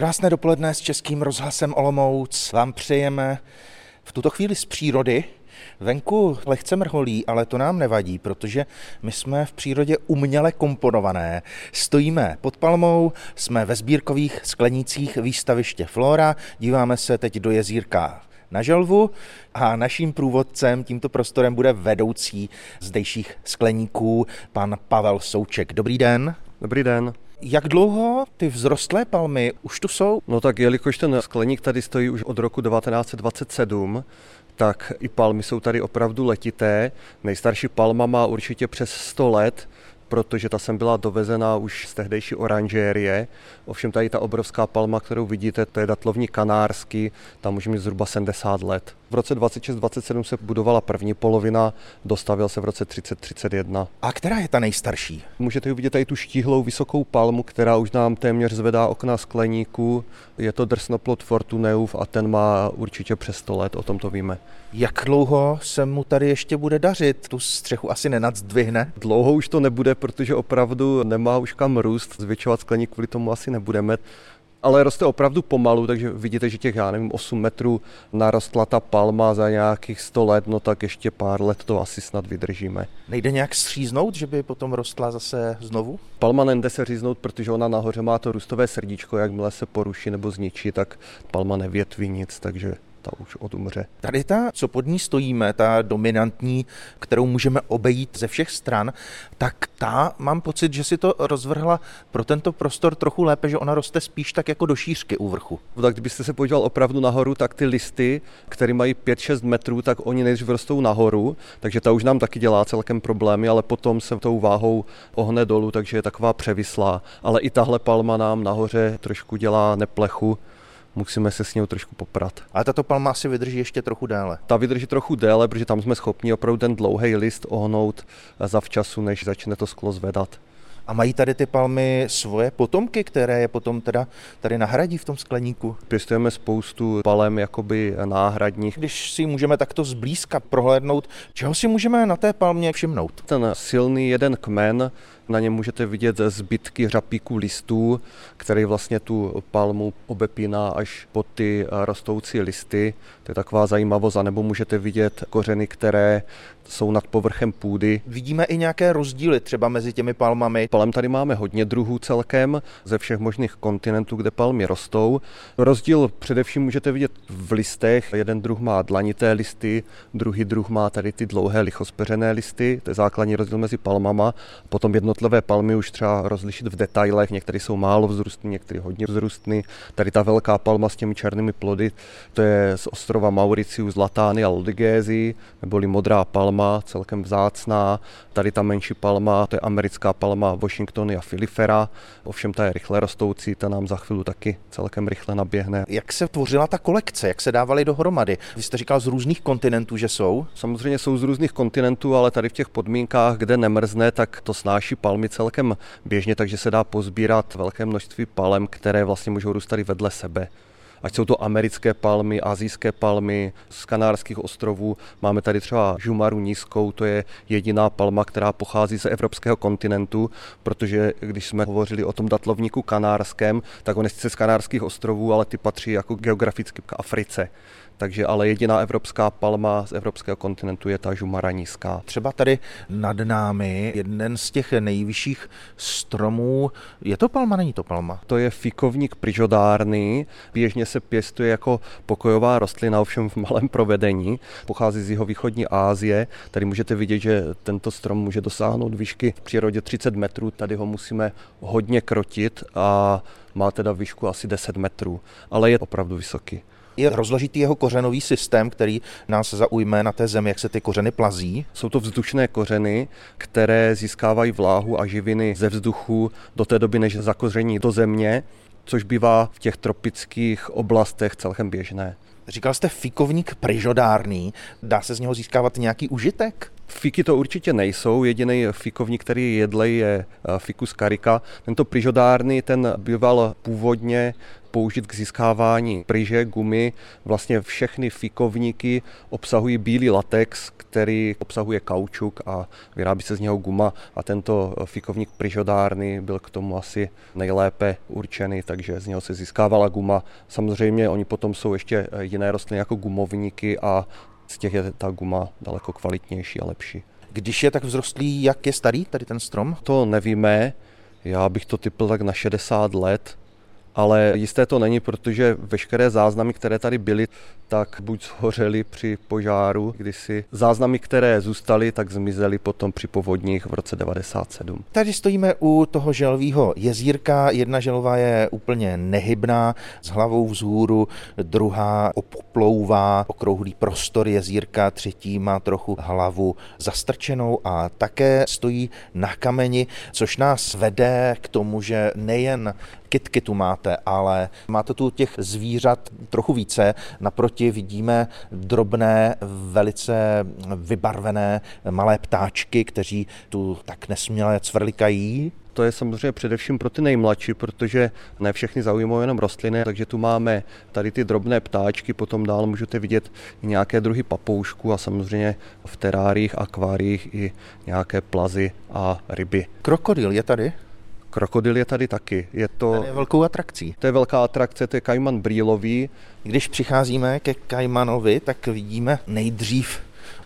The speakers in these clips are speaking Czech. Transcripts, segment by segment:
Krásné dopoledne s Českým rozhlasem Olomouc vám přejeme v tuto chvíli z přírody. Venku lehce mrholí, ale to nám nevadí, protože my jsme v přírodě uměle komponované. Stojíme pod palmou, jsme ve sbírkových sklenících výstaviště Flora, díváme se teď do jezírka na želvu a naším průvodcem tímto prostorem bude vedoucí zdejších skleníků, pan Pavel Souček. Dobrý den. Dobrý den. Jak dlouho ty vzrostlé palmy už tu jsou? No tak jelikož ten skleník tady stojí už od roku 1927, tak i palmy jsou tady opravdu letité. Nejstarší palma má určitě přes 100 let, protože ta sem byla dovezena už z tehdejší oranžérie. Ovšem tady ta obrovská palma, kterou vidíte, to je datlovník kanárský, tam už mít zhruba 70 let. V roce 26-27 se budovala první polovina, dostavil se v roce 30-31. A která je ta nejstarší? Můžete vidět tady tu štíhlou vysokou palmu, která už nám téměř zvedá okna skleníku. Je to drsnoplot Fortuneuf a ten má určitě přes 100 let, o tom to víme. Jak dlouho se mu tady ještě bude dařit? Tu střechu asi nenadzdvihne? Dlouho už to nebude, protože opravdu nemá už kam růst. Zvětšovat skleník kvůli tomu asi nebudeme ale roste opravdu pomalu, takže vidíte, že těch, já nevím, 8 metrů narostla ta palma za nějakých 100 let, no tak ještě pár let to asi snad vydržíme. Nejde nějak stříznout, že by potom rostla zase znovu? Palma nejde se říznout, protože ona nahoře má to růstové srdíčko, jakmile se poruší nebo zničí, tak palma nevětví nic, takže ta už odumře. Tady ta, co pod ní stojíme, ta dominantní, kterou můžeme obejít ze všech stran, tak ta mám pocit, že si to rozvrhla pro tento prostor trochu lépe, že ona roste spíš tak jako do šířky u vrchu. Tak kdybyste se podíval opravdu nahoru, tak ty listy, které mají 5-6 metrů, tak oni nejdřív rostou nahoru, takže ta už nám taky dělá celkem problémy, ale potom se tou váhou ohne dolů, takže je taková převislá. Ale i tahle palma nám nahoře trošku dělá neplechu, musíme se s ní trošku poprat. Ale tato palma asi vydrží ještě trochu déle. Ta vydrží trochu déle, protože tam jsme schopni opravdu ten dlouhý list ohnout za včasu, než začne to sklo zvedat. A mají tady ty palmy svoje potomky, které je potom teda tady nahradí v tom skleníku? Pěstujeme spoustu palem jakoby náhradních. Když si můžeme takto zblízka prohlédnout, čeho si můžeme na té palmě všimnout? Ten silný jeden kmen na něm můžete vidět zbytky řapíků listů, který vlastně tu palmu obepíná až po ty rostoucí listy. To je taková zajímavost, nebo můžete vidět kořeny, které jsou nad povrchem půdy. Vidíme i nějaké rozdíly třeba mezi těmi palmami. Palem tady máme hodně druhů celkem ze všech možných kontinentů, kde palmy rostou. Rozdíl především můžete vidět v listech. Jeden druh má dlanité listy, druhý druh má tady ty dlouhé lichospeřené listy. To je základní rozdíl mezi palmama. Potom jednotlivé palmy už třeba rozlišit v detailech. Některé jsou málo vzrůstné, některé hodně vzrůstné. Tady ta velká palma s těmi černými plody, to je z ostrova Mauricius, Latány a Lodigézy, neboli modrá palma palma, celkem vzácná. Tady ta menší palma, to je americká palma Washingtony a Filifera. Ovšem ta je rychle rostoucí, ta nám za chvíli taky celkem rychle naběhne. Jak se tvořila ta kolekce, jak se dávaly dohromady? Vy jste říkal z různých kontinentů, že jsou? Samozřejmě jsou z různých kontinentů, ale tady v těch podmínkách, kde nemrzne, tak to snáší palmy celkem běžně, takže se dá pozbírat velké množství palem, které vlastně můžou růst tady vedle sebe ať jsou to americké palmy, azijské palmy z Kanárských ostrovů. Máme tady třeba žumaru nízkou, to je jediná palma, která pochází z evropského kontinentu, protože když jsme hovořili o tom datlovníku kanárském, tak on je z Kanárských ostrovů, ale ty patří jako geograficky k Africe takže ale jediná evropská palma z evropského kontinentu je ta žumara nízká. Třeba tady nad námi jeden z těch nejvyšších stromů, je to palma, není to palma? To je fikovník prižodárny, běžně se pěstuje jako pokojová rostlina, ovšem v malém provedení. Pochází z jihovýchodní Asie. Tady můžete vidět, že tento strom může dosáhnout výšky v přírodě 30 metrů. Tady ho musíme hodně krotit a má teda výšku asi 10 metrů, ale je opravdu vysoký je rozložitý jeho kořenový systém, který nás zaujme na té zemi, jak se ty kořeny plazí? Jsou to vzdušné kořeny, které získávají vláhu a živiny ze vzduchu do té doby, než zakoření do země, což bývá v těch tropických oblastech celkem běžné. Říkal jste fikovník prižodárný. Dá se z něho získávat nějaký užitek? Fiky to určitě nejsou. Jediný fikovník, který je jedlej, je eh, ficus carica. Tento prižodárny, ten býval původně použít k získávání pryže, gumy. Vlastně všechny fikovníky obsahují bílý latex, který obsahuje kaučuk a vyrábí se z něho guma a tento fikovník pryžodárny byl k tomu asi nejlépe určený, takže z něho se získávala guma. Samozřejmě oni potom jsou ještě jiné rostliny jako gumovníky a z těch je ta guma daleko kvalitnější a lepší. Když je tak vzrostlý, jak je starý tady ten strom? To nevíme, já bych to typil tak na 60 let, ale jisté to není, protože veškeré záznamy, které tady byly, tak buď zhořely při požáru kdysi. Záznamy, které zůstaly, tak zmizely potom při povodních v roce 97. Tady stojíme u toho želvýho jezírka. Jedna želva je úplně nehybná, s hlavou vzhůru, druhá oplouvá okrouhlý prostor jezírka, třetí má trochu hlavu zastrčenou a také stojí na kameni, což nás vede k tomu, že nejen kytky tu máte, ale máte tu těch zvířat trochu více. Naproti vidíme drobné, velice vybarvené malé ptáčky, kteří tu tak nesměle cvrlikají. To je samozřejmě především pro ty nejmladší, protože ne všechny zaujímají jenom rostliny, takže tu máme tady ty drobné ptáčky, potom dál můžete vidět nějaké druhy papoušku a samozřejmě v teráriích, akváriích i nějaké plazy a ryby. Krokodil je tady? Krokodil je tady taky. Je to Ten je velkou atrakcí. To je velká atrakce, to je kajman brýlový. Když přicházíme ke kajmanovi, tak vidíme nejdřív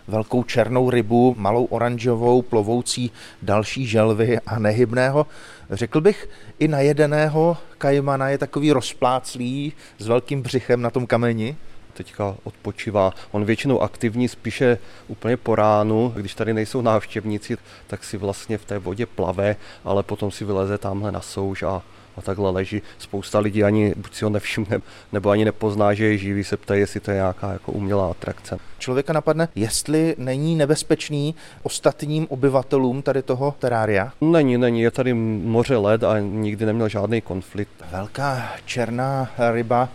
velkou černou rybu, malou oranžovou, plovoucí další želvy a nehybného. Řekl bych, i najedeného kajmana je takový rozpláclý s velkým břichem na tom kameni teďka odpočívá. On většinou aktivní spíše úplně po ránu, když tady nejsou návštěvníci, tak si vlastně v té vodě plave, ale potom si vyleze tamhle na souš a a takhle leží. Spousta lidí ani buď si ho nevšimne, nebo ani nepozná, že je živý, se ptají, jestli to je nějaká jako umělá atrakce. Člověka napadne, jestli není nebezpečný ostatním obyvatelům tady toho terária? Není, není. Je tady moře led a nikdy neměl žádný konflikt. Velká černá ryba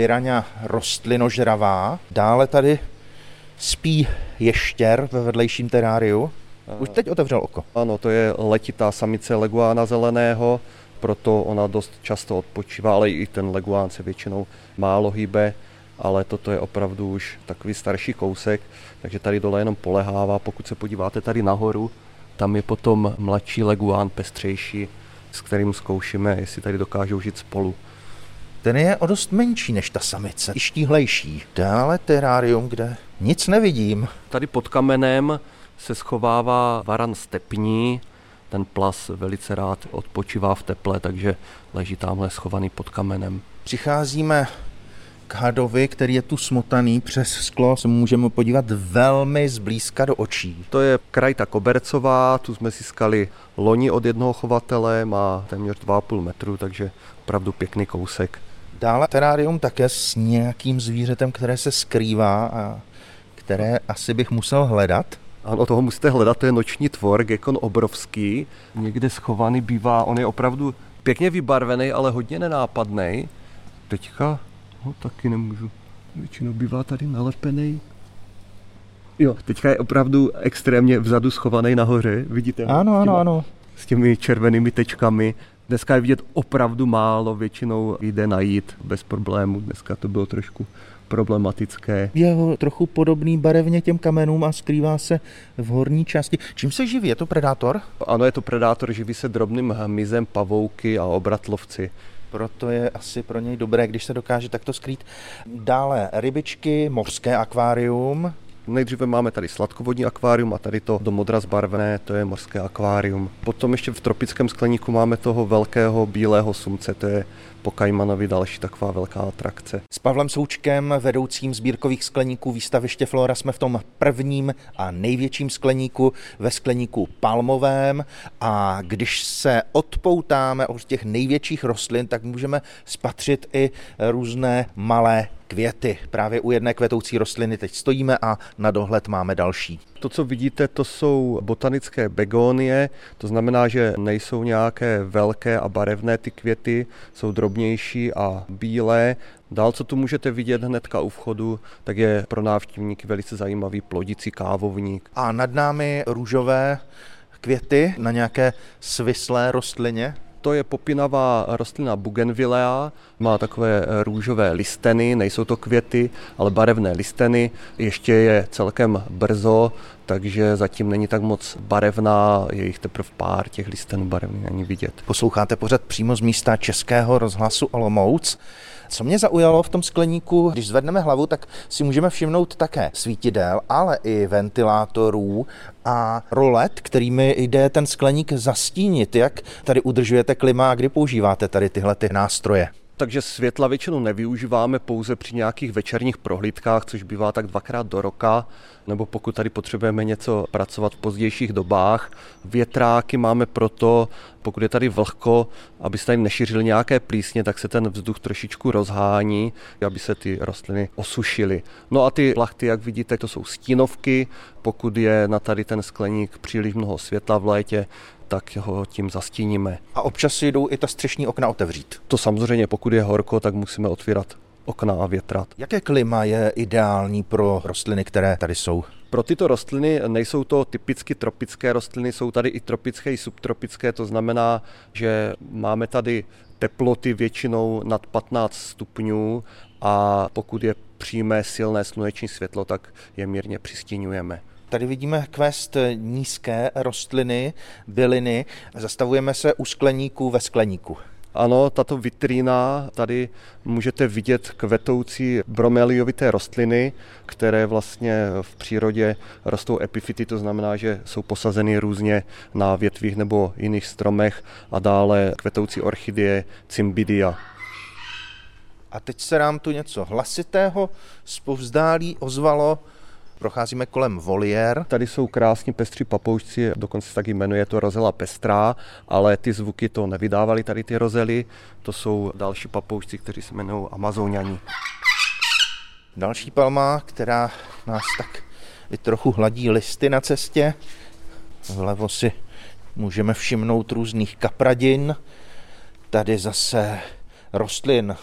piraňa rostlinožravá. Dále tady spí ještěr ve vedlejším teráriu. Už teď otevřel oko. Ano, to je letitá samice leguána zeleného, proto ona dost často odpočívá, ale i ten leguán se většinou málo hýbe, ale toto je opravdu už takový starší kousek, takže tady dole jenom polehává. Pokud se podíváte tady nahoru, tam je potom mladší leguán pestřejší, s kterým zkoušíme, jestli tady dokážou žít spolu. Ten je o dost menší než ta samice, i štíhlejší. Dále terárium, kde nic nevidím. Tady pod kamenem se schovává varan stepní, ten plas velice rád odpočívá v teple, takže leží tamhle schovaný pod kamenem. Přicházíme k hadovi, který je tu smotaný přes sklo, se můžeme podívat velmi zblízka do očí. To je krajta Kobercová, tu jsme získali loni od jednoho chovatele, má téměř 2,5 metru, takže opravdu pěkný kousek. Dále terárium také s nějakým zvířetem, které se skrývá a které asi bych musel hledat. Ano, toho musíte hledat, to je noční tvor, gekon obrovský. Někde schovaný bývá, on je opravdu pěkně vybarvený, ale hodně nenápadný. Teďka ho taky nemůžu. Většinou bývá tady nalepený. Jo, teďka je opravdu extrémně vzadu schovaný nahoře, vidíte? Ano, ano, ano. S těmi červenými tečkami. Dneska je vidět opravdu málo, většinou jde najít bez problému. Dneska to bylo trošku problematické. Je ho trochu podobný barevně těm kamenům a skrývá se v horní části. Čím se živí? Je to predátor? Ano, je to predátor, živí se drobným hmyzem, pavouky a obratlovci. Proto je asi pro něj dobré, když se dokáže takto skrýt. Dále rybičky, mořské akvárium, Nejdříve máme tady sladkovodní akvárium a tady to do modra zbarvené, to je mořské akvárium. Potom ještě v tropickém skleníku máme toho velkého bílého sumce, to je po Kajmanovi další taková velká atrakce. S Pavlem Součkem, vedoucím sbírkových skleníků výstaviště Flora, jsme v tom prvním a největším skleníku ve skleníku palmovém a když se odpoutáme od těch největších rostlin, tak můžeme spatřit i různé malé květy. Právě u jedné kvetoucí rostliny teď stojíme a na dohled máme další. To, co vidíte, to jsou botanické begonie, to znamená, že nejsou nějaké velké a barevné ty květy, jsou drobnější a bílé. Dál, co tu můžete vidět hnedka u vchodu, tak je pro návštěvníky velice zajímavý plodicí kávovník. A nad námi růžové květy na nějaké svislé rostlině. To je popinavá rostlina Bougainvillea, má takové růžové listeny, nejsou to květy, ale barevné listeny. Ještě je celkem brzo, takže zatím není tak moc barevná, je jich teprve pár těch listenů barevných není vidět. Posloucháte pořád přímo z místa Českého rozhlasu Olomouc. Co mě zaujalo v tom skleníku, když zvedneme hlavu, tak si můžeme všimnout také svítidel, ale i ventilátorů a rolet, kterými jde ten skleník zastínit. Jak tady udržujete klima a kdy používáte tady tyhle ty nástroje? Takže světla většinou nevyužíváme pouze při nějakých večerních prohlídkách, což bývá tak dvakrát do roka, nebo pokud tady potřebujeme něco pracovat v pozdějších dobách. Větráky máme proto, pokud je tady vlhko, aby se tady nešířily nějaké plísně, tak se ten vzduch trošičku rozhání, aby se ty rostliny osušily. No a ty plachty, jak vidíte, to jsou stínovky. Pokud je na tady ten skleník příliš mnoho světla v létě, tak ho tím zastíníme. A občas si jdou i ta střešní okna otevřít. To samozřejmě, pokud je horko, tak musíme otvírat okna a větrat. Jaké klima je ideální pro rostliny, které tady jsou? Pro tyto rostliny nejsou to typicky tropické rostliny, jsou tady i tropické i subtropické, to znamená, že máme tady teploty většinou nad 15 stupňů a pokud je přímé silné sluneční světlo, tak je mírně přistíňujeme. Tady vidíme kvést nízké rostliny, byliny. Zastavujeme se u skleníku ve skleníku. Ano, tato vitrína, tady můžete vidět kvetoucí bromeliovité rostliny, které vlastně v přírodě rostou epifity, to znamená, že jsou posazeny různě na větvích nebo jiných stromech a dále kvetoucí orchidie cymbidia. A teď se nám tu něco hlasitého zpovzdálí ozvalo Procházíme kolem voliér. Tady jsou krásní pestří papoušci, dokonce se tak jmenuje to rozela pestrá, ale ty zvuky to nevydávali tady ty rozely. To jsou další papoušci, kteří se jmenují Amazoniani. Další palma, která nás tak i trochu hladí listy na cestě. Vlevo si můžeme všimnout různých kapradin. Tady zase rostlin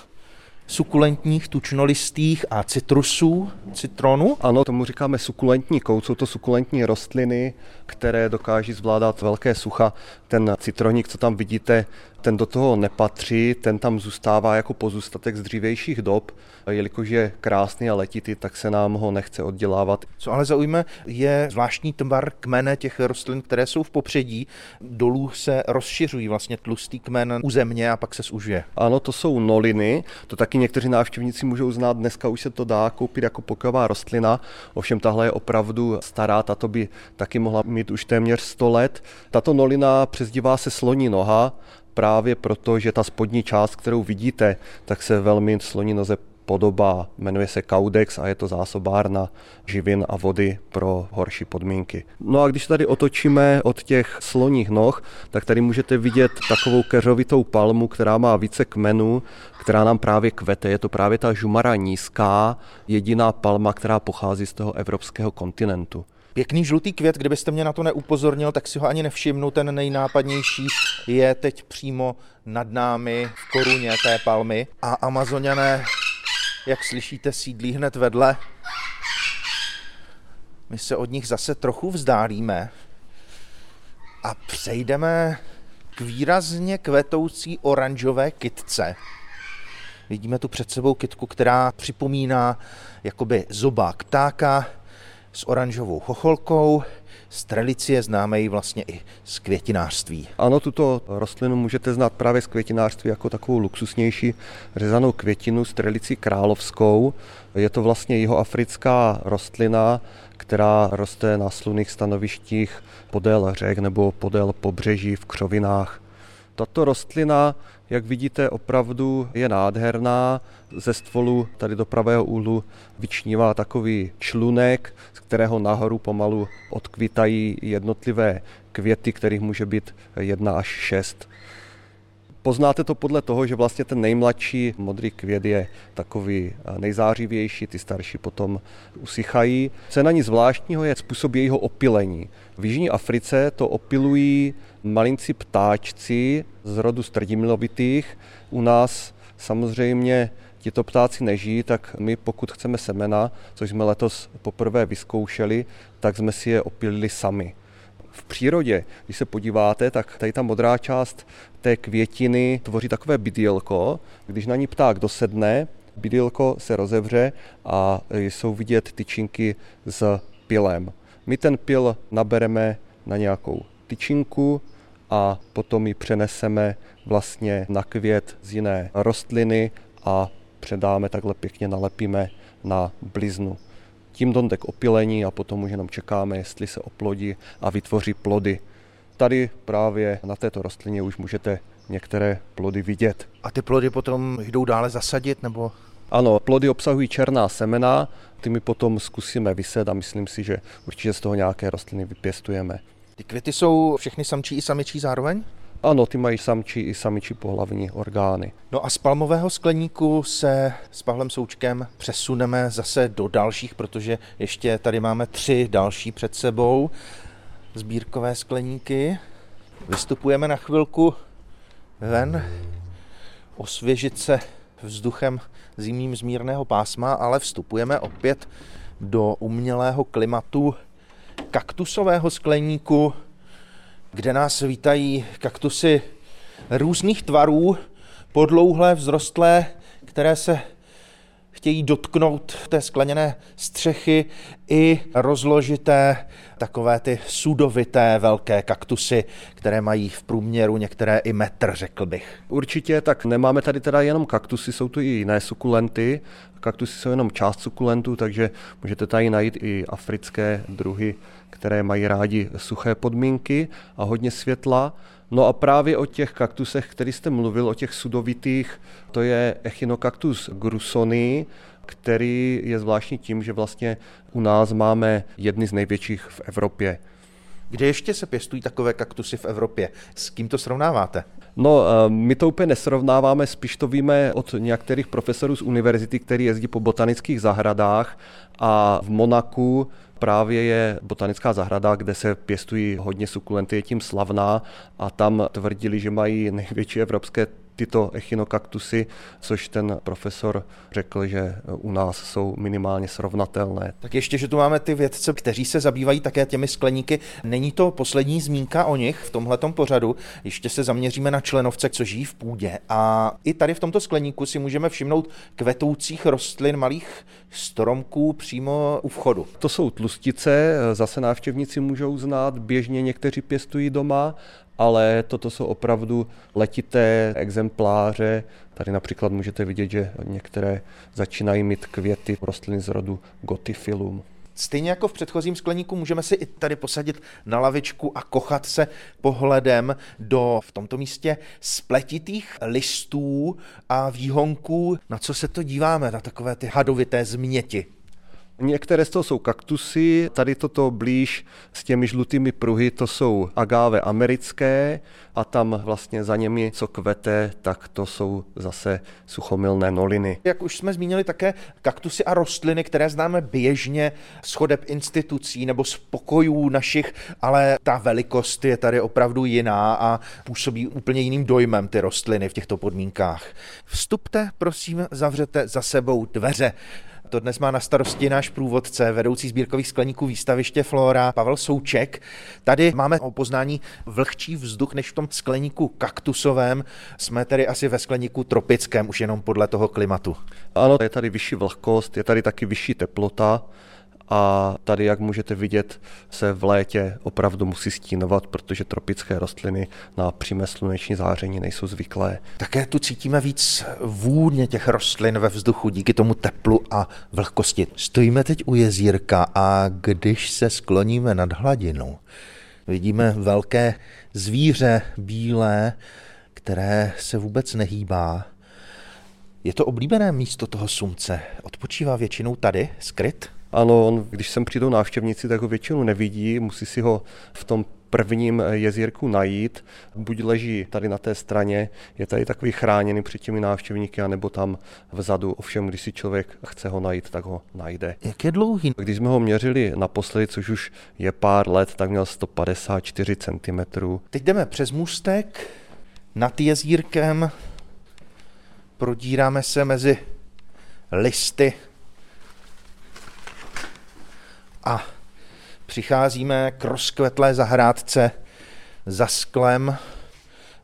sukulentních, tučnolistých a citrusů, citronu. Ano, tomu říkáme sukulentní kout, jsou to sukulentní rostliny, které dokáží zvládat velké sucha. Ten citroník, co tam vidíte, ten do toho nepatří, ten tam zůstává jako pozůstatek z dřívějších dob, jelikož je krásný a letitý, tak se nám ho nechce oddělávat. Co ale zaujme, je zvláštní tvar kmene těch rostlin, které jsou v popředí. Dolů se rozšiřují vlastně tlustý kmen u země a pak se zužuje. Ano, to jsou noliny, to taky někteří návštěvníci můžou znát. Dneska už se to dá koupit jako pokojová rostlina, ovšem tahle je opravdu stará, tato by taky mohla mít už téměř 100 let. Tato nolina přezdívá se sloní noha, právě proto, že ta spodní část, kterou vidíte, tak se velmi sloní noze podobá, jmenuje se Kaudex a je to zásobárna živin a vody pro horší podmínky. No a když tady otočíme od těch sloních noh, tak tady můžete vidět takovou keřovitou palmu, která má více kmenů, která nám právě kvete. Je to právě ta žumara nízká, jediná palma, která pochází z toho evropského kontinentu. Pěkný žlutý květ, kdybyste mě na to neupozornil, tak si ho ani nevšimnu. Ten nejnápadnější je teď přímo nad námi v koruně té palmy. A Amazoniané, jak slyšíte, sídlí hned vedle. My se od nich zase trochu vzdálíme a přejdeme k výrazně kvetoucí oranžové kytce. Vidíme tu před sebou kytku, která připomíná jakoby zobák ptáka, s oranžovou chocholkou. Strelicie známe ji vlastně i z květinářství. Ano, tuto rostlinu můžete znát právě z květinářství jako takovou luxusnější řezanou květinu strelici královskou. Je to vlastně jihoafrická rostlina, která roste na slunných stanovištích podél řek nebo podél pobřeží v křovinách. Tato rostlina, jak vidíte, opravdu je nádherná. Ze stvolu tady do pravého úhlu vyčnívá takový člunek, z kterého nahoru pomalu odkvitají jednotlivé květy, kterých může být jedna až šest. Poznáte to podle toho, že vlastně ten nejmladší modrý květ je takový nejzářivější, ty starší potom usychají. Co je na ní zvláštního, je způsob jejího opilení. V Jižní Africe to opilují malinci ptáčci z rodu strdimilovitých. U nás samozřejmě tito ptáci nežijí, tak my pokud chceme semena, což jsme letos poprvé vyzkoušeli, tak jsme si je opilili sami. V přírodě, když se podíváte, tak tady ta modrá část té květiny tvoří takové bydílko. Když na ní pták dosedne, bydílko se rozevře a jsou vidět tyčinky s pilem. My ten pil nabereme na nějakou tyčinku a potom ji přeneseme vlastně na květ z jiné rostliny a předáme, takhle pěkně nalepíme na bliznu. Tím dojde k opilení a potom už jenom čekáme, jestli se oplodí a vytvoří plody. Tady právě na této rostlině už můžete některé plody vidět. A ty plody potom jdou dále zasadit nebo? Ano, plody obsahují černá semena, ty my potom zkusíme vyset a myslím si, že určitě z toho nějaké rostliny vypěstujeme. Ty květy jsou všechny samčí i samičí zároveň? Ano, ty mají samčí i samičí pohlavní orgány. No a z palmového skleníku se s Pavlem Součkem přesuneme zase do dalších, protože ještě tady máme tři další před sebou sbírkové skleníky. Vystupujeme na chvilku ven, osvěžit se vzduchem zimním z mírného pásma, ale vstupujeme opět do umělého klimatu kaktusového skleníku, kde nás vítají kaktusy různých tvarů, podlouhlé, vzrostlé, které se chtějí dotknout té skleněné střechy i rozložité takové ty sudovité velké kaktusy, které mají v průměru některé i metr, řekl bych. Určitě, tak nemáme tady teda jenom kaktusy, jsou tu i jiné sukulenty. Kaktusy jsou jenom část sukulentů, takže můžete tady najít i africké druhy, které mají rádi suché podmínky a hodně světla. No a právě o těch kaktusech, který jste mluvil, o těch sudovitých, to je Echinocactus grusony, který je zvláštní tím, že vlastně u nás máme jedny z největších v Evropě. Kde ještě se pěstují takové kaktusy v Evropě? S kým to srovnáváte? No, eh, my to úplně nesrovnáváme, spíš to víme od některých profesorů z univerzity, který jezdí po botanických zahradách a v Monaku právě je botanická zahrada, kde se pěstují hodně sukulenty, je tím slavná a tam tvrdili, že mají největší evropské tyto echinokaktusy, což ten profesor řekl, že u nás jsou minimálně srovnatelné. Tak ještě, že tu máme ty vědce, kteří se zabývají také těmi skleníky. Není to poslední zmínka o nich v tomhletom pořadu. Ještě se zaměříme na členovce, co žijí v půdě. A i tady v tomto skleníku si můžeme všimnout kvetoucích rostlin, malých stromků přímo u vchodu. To jsou tlustice, zase návštěvníci můžou znát, běžně někteří pěstují doma ale toto jsou opravdu letité exempláře. Tady například můžete vidět, že některé začínají mít květy rostlin z rodu Gotyphilum. Stejně jako v předchozím skleníku můžeme si i tady posadit na lavičku a kochat se pohledem do v tomto místě spletitých listů a výhonků. Na co se to díváme? Na takové ty hadovité změti. Některé z toho jsou kaktusy, tady toto blíž s těmi žlutými pruhy, to jsou agáve americké a tam vlastně za němi, co kvete, tak to jsou zase suchomilné noliny. Jak už jsme zmínili také kaktusy a rostliny, které známe běžně z chodeb institucí nebo z pokojů našich, ale ta velikost je tady opravdu jiná a působí úplně jiným dojmem ty rostliny v těchto podmínkách. Vstupte, prosím, zavřete za sebou dveře. To dnes má na starosti náš průvodce, vedoucí sbírkových skleníků výstaviště Flora, Pavel Souček. Tady máme o poznání vlhčí vzduch než v tom skleníku kaktusovém. Jsme tedy asi ve skleníku tropickém, už jenom podle toho klimatu. Ano, je tady vyšší vlhkost, je tady taky vyšší teplota a tady, jak můžete vidět, se v létě opravdu musí stínovat, protože tropické rostliny na přímé sluneční záření nejsou zvyklé. Také tu cítíme víc vůně těch rostlin ve vzduchu díky tomu teplu a vlhkosti. Stojíme teď u jezírka a když se skloníme nad hladinou, vidíme velké zvíře bílé, které se vůbec nehýbá. Je to oblíbené místo toho sumce. Odpočívá většinou tady, skryt? Ano, on, když sem přijdou návštěvníci, tak ho většinou nevidí, musí si ho v tom prvním jezírku najít. Buď leží tady na té straně, je tady takový chráněný před těmi návštěvníky, anebo tam vzadu. Ovšem, když si člověk chce ho najít, tak ho najde. Jak je dlouhý? Když jsme ho měřili naposledy, což už je pár let, tak měl 154 cm. Teď jdeme přes můstek nad jezírkem, prodíráme se mezi listy a Přicházíme k rozkvetlé zahrádce za sklem.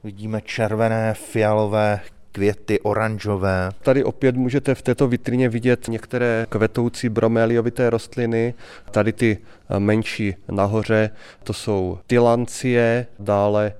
Vidíme červené, fialové květy oranžové. Tady opět můžete v této vitrině vidět některé kvetoucí broméliovité rostliny. Tady ty eh, menší nahoře, to jsou tylancie, dále,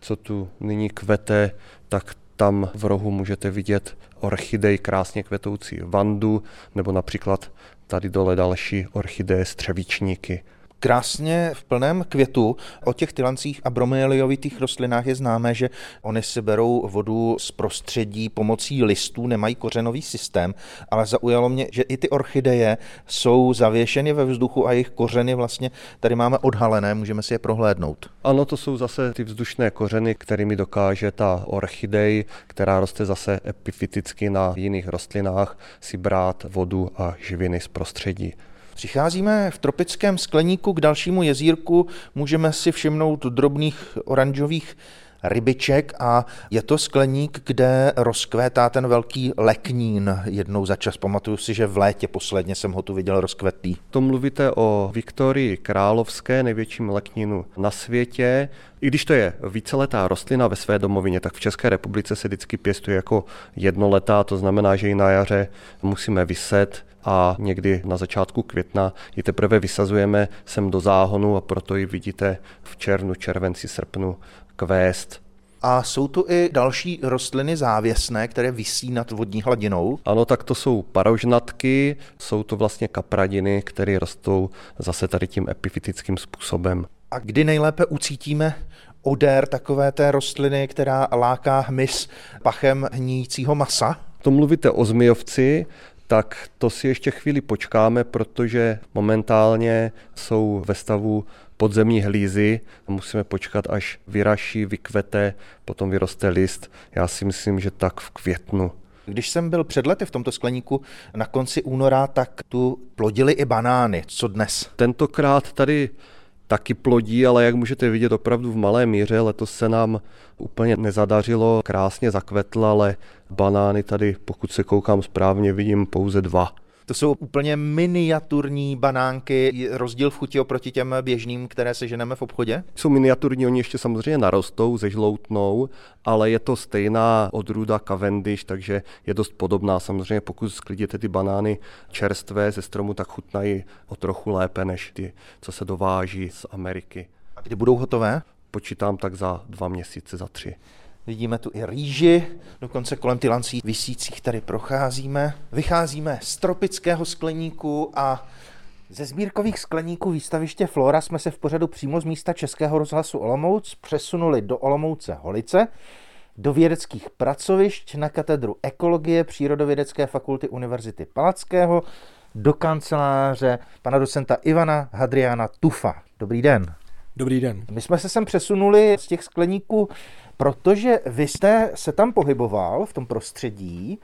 co tu nyní kvete, tak tam v rohu můžete vidět orchidej krásně kvetoucí vandu, nebo například tady dole další orchideje střevičníky krásně v plném květu. O těch tylancích a bromeliovitých rostlinách je známé, že oni si berou vodu z prostředí pomocí listů, nemají kořenový systém, ale zaujalo mě, že i ty orchideje jsou zavěšeny ve vzduchu a jejich kořeny vlastně tady máme odhalené, můžeme si je prohlédnout. Ano, to jsou zase ty vzdušné kořeny, kterými dokáže ta orchidej, která roste zase epifiticky na jiných rostlinách, si brát vodu a živiny z prostředí. Přicházíme v tropickém skleníku k dalšímu jezírku, můžeme si všimnout drobných oranžových rybiček a je to skleník, kde rozkvétá ten velký leknín jednou za čas. Pamatuju si, že v létě posledně jsem ho tu viděl rozkvetlý. To mluvíte o Viktorii Královské, největším leknínu na světě. I když to je víceletá rostlina ve své domovině, tak v České republice se vždycky pěstuje jako jednoletá, to znamená, že ji na jaře musíme vyset a někdy na začátku května ji teprve vysazujeme sem do záhonu a proto ji vidíte v červnu, červenci, srpnu kvést. A jsou tu i další rostliny závěsné, které visí nad vodní hladinou? Ano, tak to jsou parožnatky, jsou to vlastně kapradiny, které rostou zase tady tím epifitickým způsobem. A kdy nejlépe ucítíme odér takové té rostliny, která láká hmyz pachem hníjícího masa? To mluvíte o zmijovci, tak to si ještě chvíli počkáme, protože momentálně jsou ve stavu podzemní hlízy. Musíme počkat, až vyraší, vykvete, potom vyroste list. Já si myslím, že tak v květnu. Když jsem byl před lety v tomto skleníku na konci února, tak tu plodili i banány. Co dnes? Tentokrát tady taky plodí, ale jak můžete vidět opravdu v malé míře. Letos se nám úplně nezadařilo, krásně zakvetl, ale banány tady, pokud se koukám správně, vidím pouze dva. To jsou úplně miniaturní banánky, rozdíl v chuti oproti těm běžným, které se ženeme v obchodě? Jsou miniaturní, oni ještě samozřejmě narostou, zežloutnou, ale je to stejná odrůda Cavendish, takže je dost podobná. Samozřejmě pokud sklidíte ty banány čerstvé ze stromu, tak chutnají o trochu lépe než ty, co se dováží z Ameriky. A kdy budou hotové? Počítám tak za dva měsíce, za tři. Vidíme tu i rýži, dokonce kolem ty lancí vysících tady procházíme. Vycházíme z tropického skleníku a ze sbírkových skleníků výstaviště Flora jsme se v pořadu přímo z místa Českého rozhlasu Olomouc přesunuli do Olomouce Holice, do vědeckých pracovišť na katedru ekologie Přírodovědecké fakulty Univerzity Palackého, do kanceláře pana docenta Ivana Hadriana Tufa. Dobrý den. Dobrý den. My jsme se sem přesunuli z těch skleníků protože vy jste se tam pohyboval v tom prostředí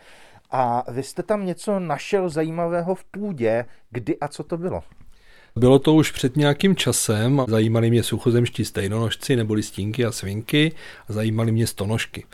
a vy jste tam něco našel zajímavého v půdě. Kdy a co to bylo? Bylo to už před nějakým časem. Zajímali mě suchozemští stejnonožci nebo listínky a svinky a zajímali mě stonožky.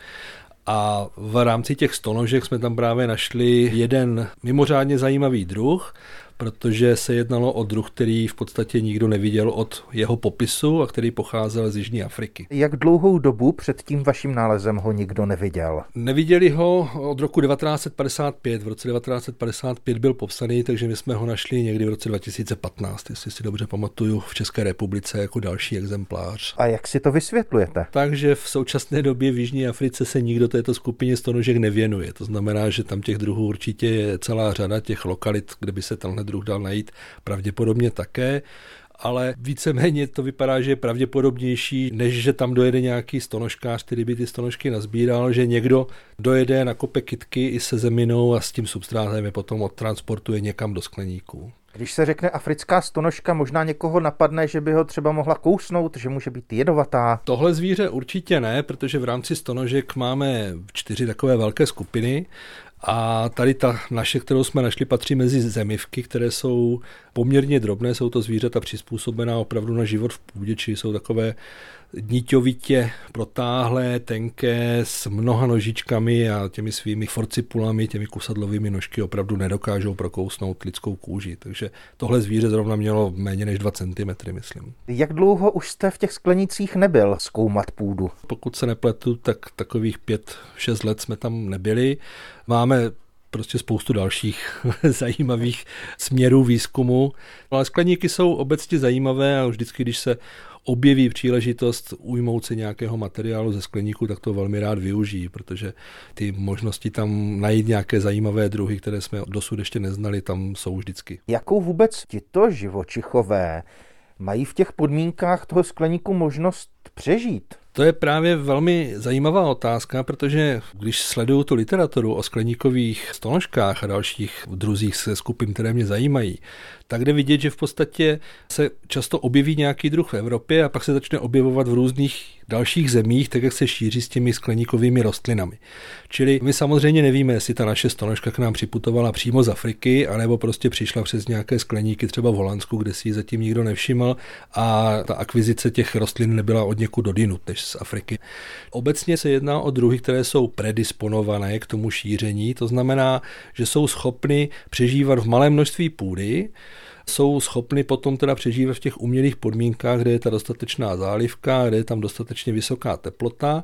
A v rámci těch stonožek jsme tam právě našli jeden mimořádně zajímavý druh, protože se jednalo o druh, který v podstatě nikdo neviděl od jeho popisu a který pocházel z Jižní Afriky. Jak dlouhou dobu před tím vaším nálezem ho nikdo neviděl? Neviděli ho od roku 1955. V roce 1955 byl popsaný, takže my jsme ho našli někdy v roce 2015, jestli si dobře pamatuju, v České republice jako další exemplář. A jak si to vysvětlujete? Takže v současné době v Jižní Africe se nikdo této skupině stonožek nevěnuje. To znamená, že tam těch druhů určitě je celá řada těch lokalit, kde by se tenhle druh dal najít pravděpodobně také ale víceméně to vypadá, že je pravděpodobnější, než že tam dojede nějaký stonožkář, který by ty stonožky nazbíral, že někdo dojede na kope kitky i se zeminou a s tím substrátem je potom odtransportuje někam do skleníků. Když se řekne africká stonožka, možná někoho napadne, že by ho třeba mohla kousnout, že může být jedovatá. Tohle zvíře určitě ne, protože v rámci stonožek máme čtyři takové velké skupiny a tady ta naše, kterou jsme našli, patří mezi zemivky, které jsou poměrně drobné, jsou to zvířata přizpůsobená opravdu na život v půdě, či jsou takové níťovitě protáhlé, tenké, s mnoha nožičkami a těmi svými forcipulami, těmi kusadlovými nožky opravdu nedokážou prokousnout lidskou kůži. Takže tohle zvíře zrovna mělo méně než 2 cm, myslím. Jak dlouho už jste v těch sklenicích nebyl zkoumat půdu? Pokud se nepletu, tak takových 5-6 let jsme tam nebyli. Máme prostě spoustu dalších zajímavých směrů výzkumu. Ale skleníky jsou obecně zajímavé a vždycky, když se objeví příležitost ujmout se nějakého materiálu ze skleníku, tak to velmi rád využijí, protože ty možnosti tam najít nějaké zajímavé druhy, které jsme dosud ještě neznali, tam jsou vždycky. Jakou vůbec tito živočichové mají v těch podmínkách toho skleníku možnost přežít? To je právě velmi zajímavá otázka, protože když sleduju tu literaturu o skleníkových stonožkách a dalších druzích se skupin, které mě zajímají, tak jde vidět, že v podstatě se často objeví nějaký druh v Evropě a pak se začne objevovat v různých dalších zemích, tak jak se šíří s těmi skleníkovými rostlinami. Čili my samozřejmě nevíme, jestli ta naše stonožka k nám připutovala přímo z Afriky, anebo prostě přišla přes nějaké skleníky třeba v Holandsku, kde si ji zatím nikdo nevšiml a ta akvizice těch rostlin nebyla od někud dodinut než z Afriky. Obecně se jedná o druhy, které jsou predisponované k tomu šíření, to znamená, že jsou schopny přežívat v malém množství půdy, jsou schopny potom teda přežívat v těch umělých podmínkách, kde je ta dostatečná zálivka, kde je tam dostatečně vysoká teplota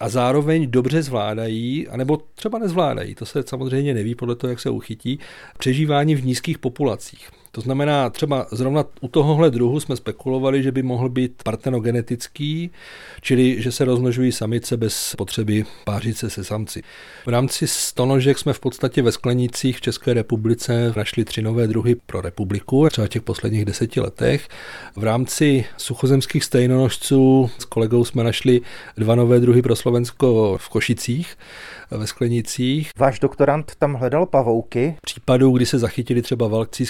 a zároveň dobře zvládají, anebo třeba nezvládají, to se samozřejmě neví podle toho, jak se uchytí, přežívání v nízkých populacích. To znamená, třeba zrovna u tohohle druhu jsme spekulovali, že by mohl být partenogenetický, čili že se rozmnožují samice bez potřeby pářit se se samci. V rámci stonožek jsme v podstatě ve sklenicích v České republice našli tři nové druhy pro republiku, třeba v těch posledních deseti letech. V rámci suchozemských stejnonožců s kolegou jsme našli dva nové druhy pro Slovensko v Košicích ve sklenicích. Váš doktorant tam hledal pavouky? Případů, kdy se zachytili třeba velcí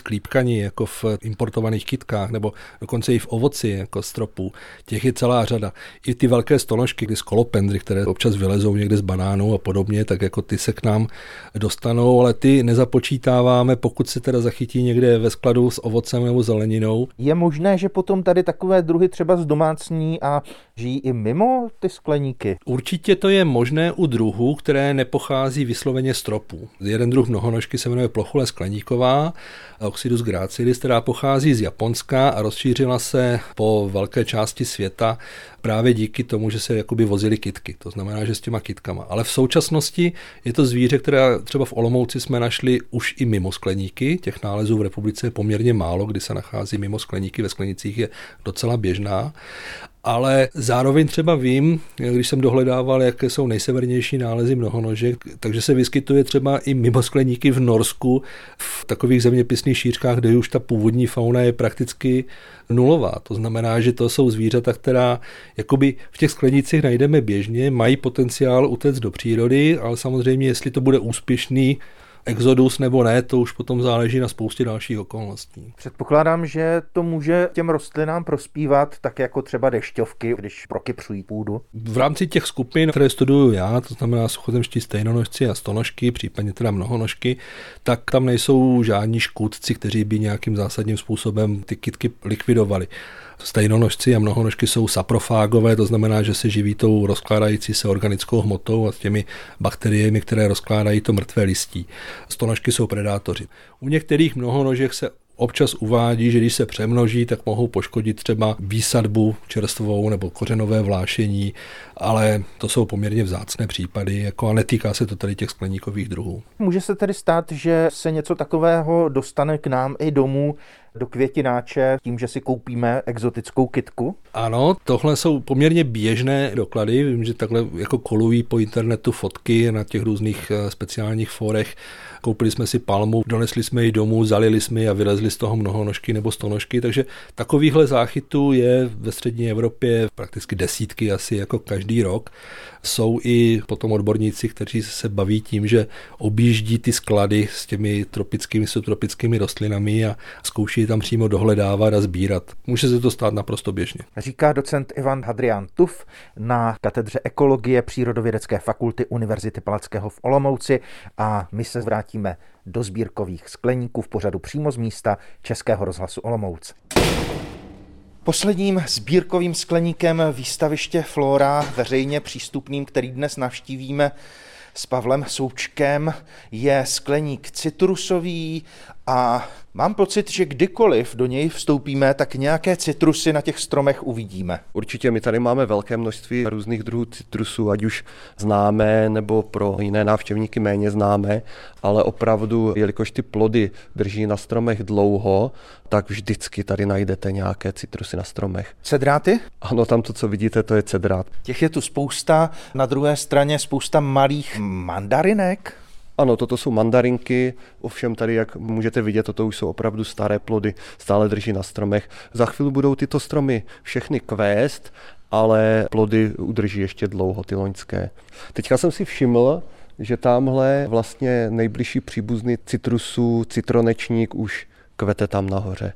jako v importovaných kytkách, nebo dokonce i v ovoci, jako stropů. Těch je celá řada. I ty velké stonožky, kdy skolopendry, které občas vylezou někde z banánů a podobně, tak jako ty se k nám dostanou, ale ty nezapočítáváme, pokud se teda zachytí někde ve skladu s ovocem nebo zeleninou. Je možné, že potom tady takové druhy třeba z domácní a žijí i mimo ty skleníky? Určitě to je možné u druhů, které nepochází vysloveně stropů. Jeden druh mnohonožky se jmenuje plochule skleníková, Oxidus gracilis, která pochází z Japonska a rozšířila se po velké části světa právě díky tomu, že se jakoby vozily kitky. To znamená, že s těma kitkama. Ale v současnosti je to zvíře, které třeba v Olomouci jsme našli už i mimo skleníky. Těch nálezů v republice je poměrně málo, kdy se nachází mimo skleníky. Ve sklenicích je docela běžná ale zároveň třeba vím, když jsem dohledával, jaké jsou nejsevernější nálezy mnohonožek, takže se vyskytuje třeba i mimo skleníky v Norsku, v takových zeměpisných šířkách, kde už ta původní fauna je prakticky nulová. To znamená, že to jsou zvířata, která jakoby v těch sklenicích najdeme běžně, mají potenciál utéct do přírody, ale samozřejmě, jestli to bude úspěšný exodus nebo ne, to už potom záleží na spoustě dalších okolností. Předpokládám, že to může těm rostlinám prospívat tak jako třeba dešťovky, když prokypřují půdu. V rámci těch skupin, které studuju já, to znamená suchozemští stejnonožci a stonožky, případně teda mnohonožky, tak tam nejsou žádní škůdci, kteří by nějakým zásadním způsobem ty kytky likvidovali. Stejnonožci a mnohonožky jsou saprofágové, to znamená, že se živí tou rozkládající se organickou hmotou a těmi bakteriemi, které rozkládají to mrtvé listí. Stonožky jsou predátoři. U některých mnohonožek se občas uvádí, že když se přemnoží, tak mohou poškodit třeba výsadbu čerstvou nebo kořenové vlášení, ale to jsou poměrně vzácné případy jako a netýká se to tady těch skleníkových druhů. Může se tedy stát, že se něco takového dostane k nám i domů do květináče tím, že si koupíme exotickou kitku? Ano, tohle jsou poměrně běžné doklady. Vím, že takhle jako kolují po internetu fotky na těch různých eh, speciálních forech. Koupili jsme si palmu, donesli jsme ji domů, zalili jsme ji a vylezli z toho mnohonožky nebo stonožky, takže takovýchhle záchytů je ve střední Evropě prakticky desítky asi jako každý rok. Jsou i potom odborníci, kteří se baví tím, že objíždí ty sklady s těmi tropickými, subtropickými rostlinami a zkouší tam přímo dohledávat a sbírat. Může se to stát naprosto běžně. Říká docent Ivan Hadrian Tuf na katedře ekologie Přírodovědecké fakulty Univerzity Palackého v Olomouci a my se vrátíme do sbírkových skleníků v pořadu přímo z místa Českého rozhlasu Olomouc. Posledním sbírkovým skleníkem výstaviště Flora, veřejně přístupným, který dnes navštívíme s Pavlem Součkem, je skleník citrusový a mám pocit, že kdykoliv do něj vstoupíme, tak nějaké citrusy na těch stromech uvidíme. Určitě my tady máme velké množství různých druhů citrusů, ať už známé nebo pro jiné návštěvníky méně známé, ale opravdu, jelikož ty plody drží na stromech dlouho, tak vždycky tady najdete nějaké citrusy na stromech. Cedráty? Ano, tam to, co vidíte, to je cedrát. Těch je tu spousta, na druhé straně spousta malých mandarinek. Ano, toto jsou mandarinky, ovšem tady, jak můžete vidět, toto už jsou opravdu staré plody, stále drží na stromech. Za chvíli budou tyto stromy všechny kvést, ale plody udrží ještě dlouho, ty loňské. Teďka jsem si všiml, že tamhle vlastně nejbližší příbuzný citrusů, citronečník už kvete tam nahoře.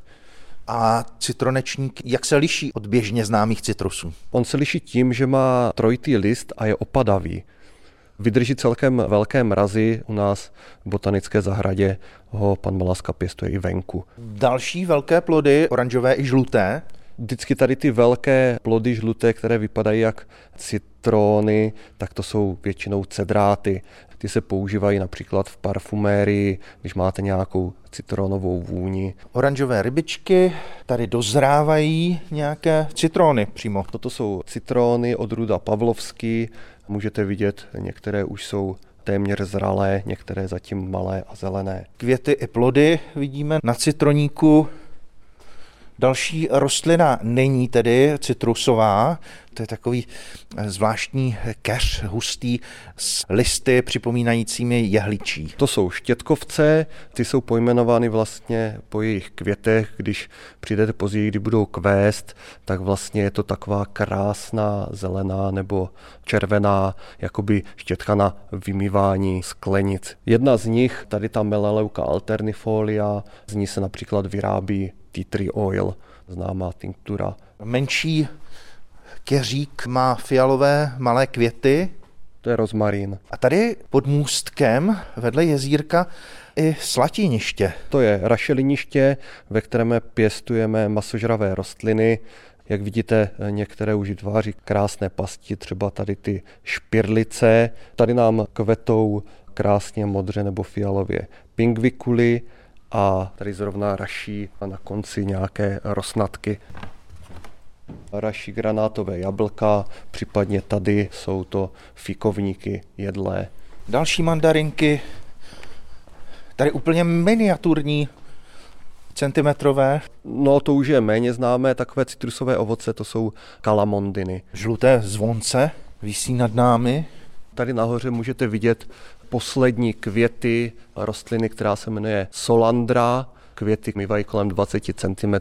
A citronečník, jak se liší od běžně známých citrusů? On se liší tím, že má trojitý list a je opadavý. Vydrží celkem velké mrazy. U nás v botanické zahradě ho pan Malaska pěstuje i venku. Další velké plody, oranžové i žluté, vždycky tady ty velké plody žluté, které vypadají jak citrony, tak to jsou většinou cedráty. Ty se používají například v parfumérii, když máte nějakou citronovou vůni. Oranžové rybičky, tady dozrávají nějaké citrony přímo. Toto jsou citrony od Ruda Pavlovský. Můžete vidět, některé už jsou téměř zralé, některé zatím malé a zelené. Květy i plody vidíme na citroníku. Další rostlina není tedy citrusová, to je takový eh, zvláštní keř hustý s listy připomínajícími jehličí. To jsou štětkovce, ty jsou pojmenovány vlastně po jejich květech. Když přijdete později, kdy budou kvést, tak vlastně je to taková krásná zelená nebo červená, jakoby štětka na vymývání sklenic. Jedna z nich, tady ta Melaleuca alternifolia, z ní se například vyrábí tea tree oil, známá tinktura. Menší keřík má fialové malé květy. To je rozmarín. A tady pod můstkem vedle jezírka i slatiniště. To je rašeliniště, ve kterém pěstujeme masožravé rostliny. Jak vidíte, některé už vytváří krásné pasti, třeba tady ty špirlice. Tady nám kvetou krásně modře nebo fialově pingvikuly, a tady zrovna raší a na konci nějaké rosnatky. Raší granátové jablka, případně tady jsou to fikovníky jedlé. Další mandarinky, tady úplně miniaturní, centimetrové. No to už je méně známé, takové citrusové ovoce, to jsou kalamondiny. Žluté zvonce visí nad námi. Tady nahoře můžete vidět poslední květy rostliny, která se jmenuje Solandra. Květy mývají kolem 20 cm,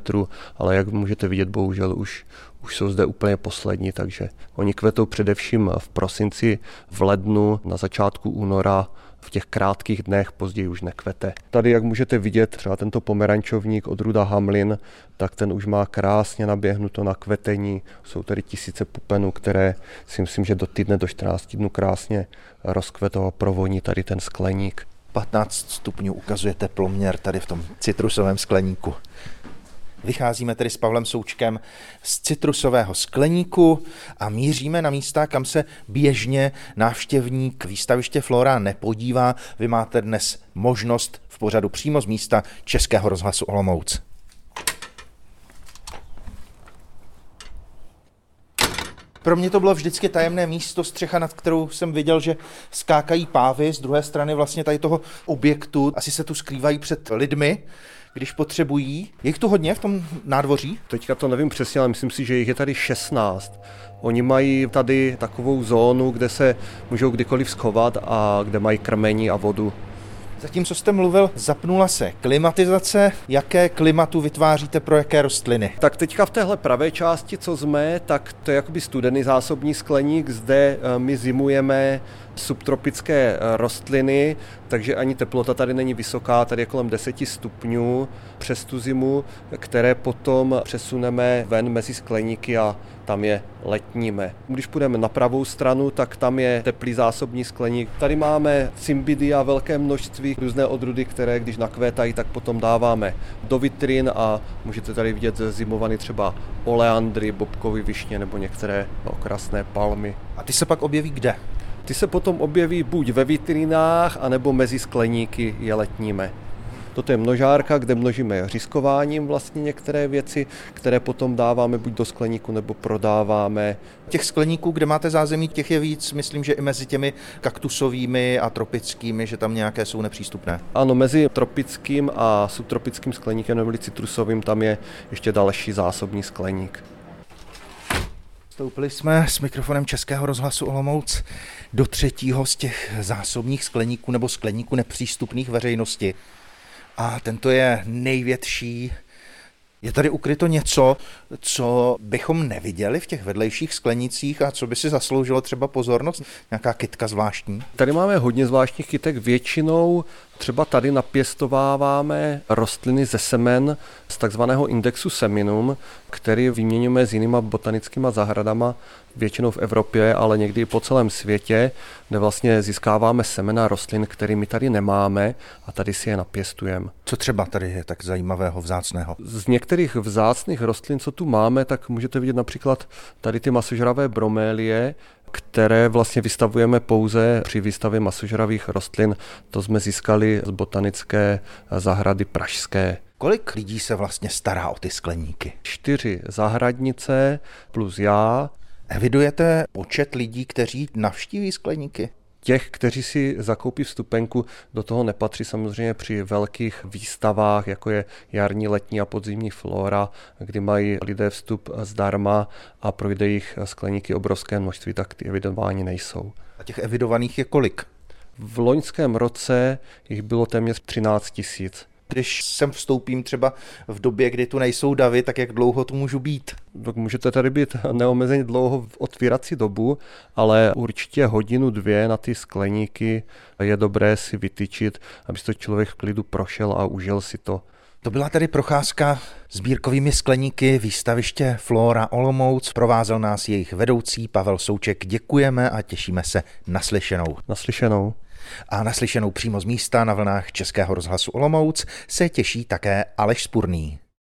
ale jak můžete vidět, bohužel už, už jsou zde úplně poslední, takže oni kvetou především v prosinci, v lednu, na začátku února v těch krátkých dnech, později už nekvete. Tady, jak můžete vidět, třeba tento pomerančovník od Ruda Hamlin, tak ten už má krásně naběhnuto na kvetení. Jsou tady tisíce pupenů, které si myslím, že do týdne, do 14 dnů krásně rozkvetou a provoní tady ten skleník. 15 stupňů ukazuje teploměr tady v tom citrusovém skleníku. Vycházíme tedy s Pavlem Součkem z citrusového skleníku a míříme na místa, kam se běžně návštěvník výstaviště Flora nepodívá. Vy máte dnes možnost v pořadu přímo z místa Českého rozhlasu Olomouc. Pro mě to bylo vždycky tajemné místo, střecha, nad kterou jsem viděl, že skákají pávy z druhé strany vlastně tady toho objektu. Asi se tu skrývají před lidmi, když potřebují. Je jich tu hodně v tom nádvoří? Teďka to nevím přesně, ale myslím si, že jich je tady 16. Oni mají tady takovou zónu, kde se můžou kdykoliv schovat a kde mají krmení a vodu. Zatímco jste mluvil, zapnula se klimatizace. Jaké klimatu vytváříte pro jaké rostliny? Tak teďka v téhle pravé části, co jsme, tak to je jakoby studený zásobní skleník. Zde eh, my zimujeme subtropické eh, rostliny, takže ani teplota tady není vysoká, tady je kolem 10 stupňů přes tu zimu, které potom přesuneme ven mezi skleníky a tam je letníme. Když půjdeme na pravou stranu, tak tam je teplý zásobní skleník. Tady máme cymbidia velké množství, různé odrůdy, které když nakvétají, tak potom dáváme do vitrin a můžete tady vidět zimovaný třeba oleandry, bobkový višně nebo některé okrasné palmy. A ty se pak objeví kde? Ty se potom objeví buď ve vitrinách, anebo mezi skleníky je letníme. Toto je množárka, kde množíme řízkováním vlastně některé věci, které potom dáváme buď do skleníku nebo prodáváme. Těch skleníků, kde máte zázemí, těch je víc, myslím, že i mezi těmi kaktusovými a tropickými, že tam nějaké jsou nepřístupné. Ano, mezi tropickým a subtropickým skleníkem nebo citrusovým tam je ještě další zásobní skleník. Vstoupili jsme s mikrofonem Českého rozhlasu Olomouc do třetího z těch zásobních skleníků nebo skleníků nepřístupných veřejnosti. A tento je největší. Je tady ukryto něco, co bychom neviděli v těch vedlejších sklenicích a co by si zasloužilo třeba pozornost? Nějaká kytka zvláštní? Tady máme hodně zvláštních kytek. Většinou třeba tady napěstováváme rostliny ze semen z takzvaného indexu seminum, který vyměňujeme s jinýma botanickými zahradama, většinou v Evropě, ale někdy i po celém světě, kde vlastně získáváme semena rostlin, které my tady nemáme a tady si je napěstujeme. Co třeba tady je tak zajímavého, vzácného? Z některých vzácných rostlin, co tu máme, tak můžete vidět například tady ty masožravé bromélie, které vlastně vystavujeme pouze při výstavě masožravých rostlin. To jsme získali z botanické zahrady Pražské. Kolik lidí se vlastně stará o ty skleníky? Čtyři zahradnice plus já. Evidujete počet lidí, kteří navštíví skleníky? Těch, kteří si zakoupí vstupenku, do toho nepatří samozřejmě při velkých výstavách, jako je jarní, letní a podzimní flora, kdy mají lidé vstup zdarma a projde jich skleníky obrovské množství, tak ty evidováni nejsou. A těch evidovaných je kolik? V loňském roce jich bylo téměř 13 tisíc. Když sem vstoupím třeba v době, kdy tu nejsou davy, tak jak dlouho tu můžu být? Tak můžete tady být neomezeně dlouho v otvírací dobu, ale určitě hodinu, dvě na ty skleníky je dobré si vytyčit, aby to člověk v klidu prošel a užil si to. To byla tedy procházka sbírkovými skleníky výstaviště Flora Olomouc. Provázel nás jejich vedoucí Pavel Souček. Děkujeme a těšíme se naslyšenou. Naslyšenou. A naslyšenou přímo z místa na vlnách Českého rozhlasu Olomouc se těší také Aleš Spurný.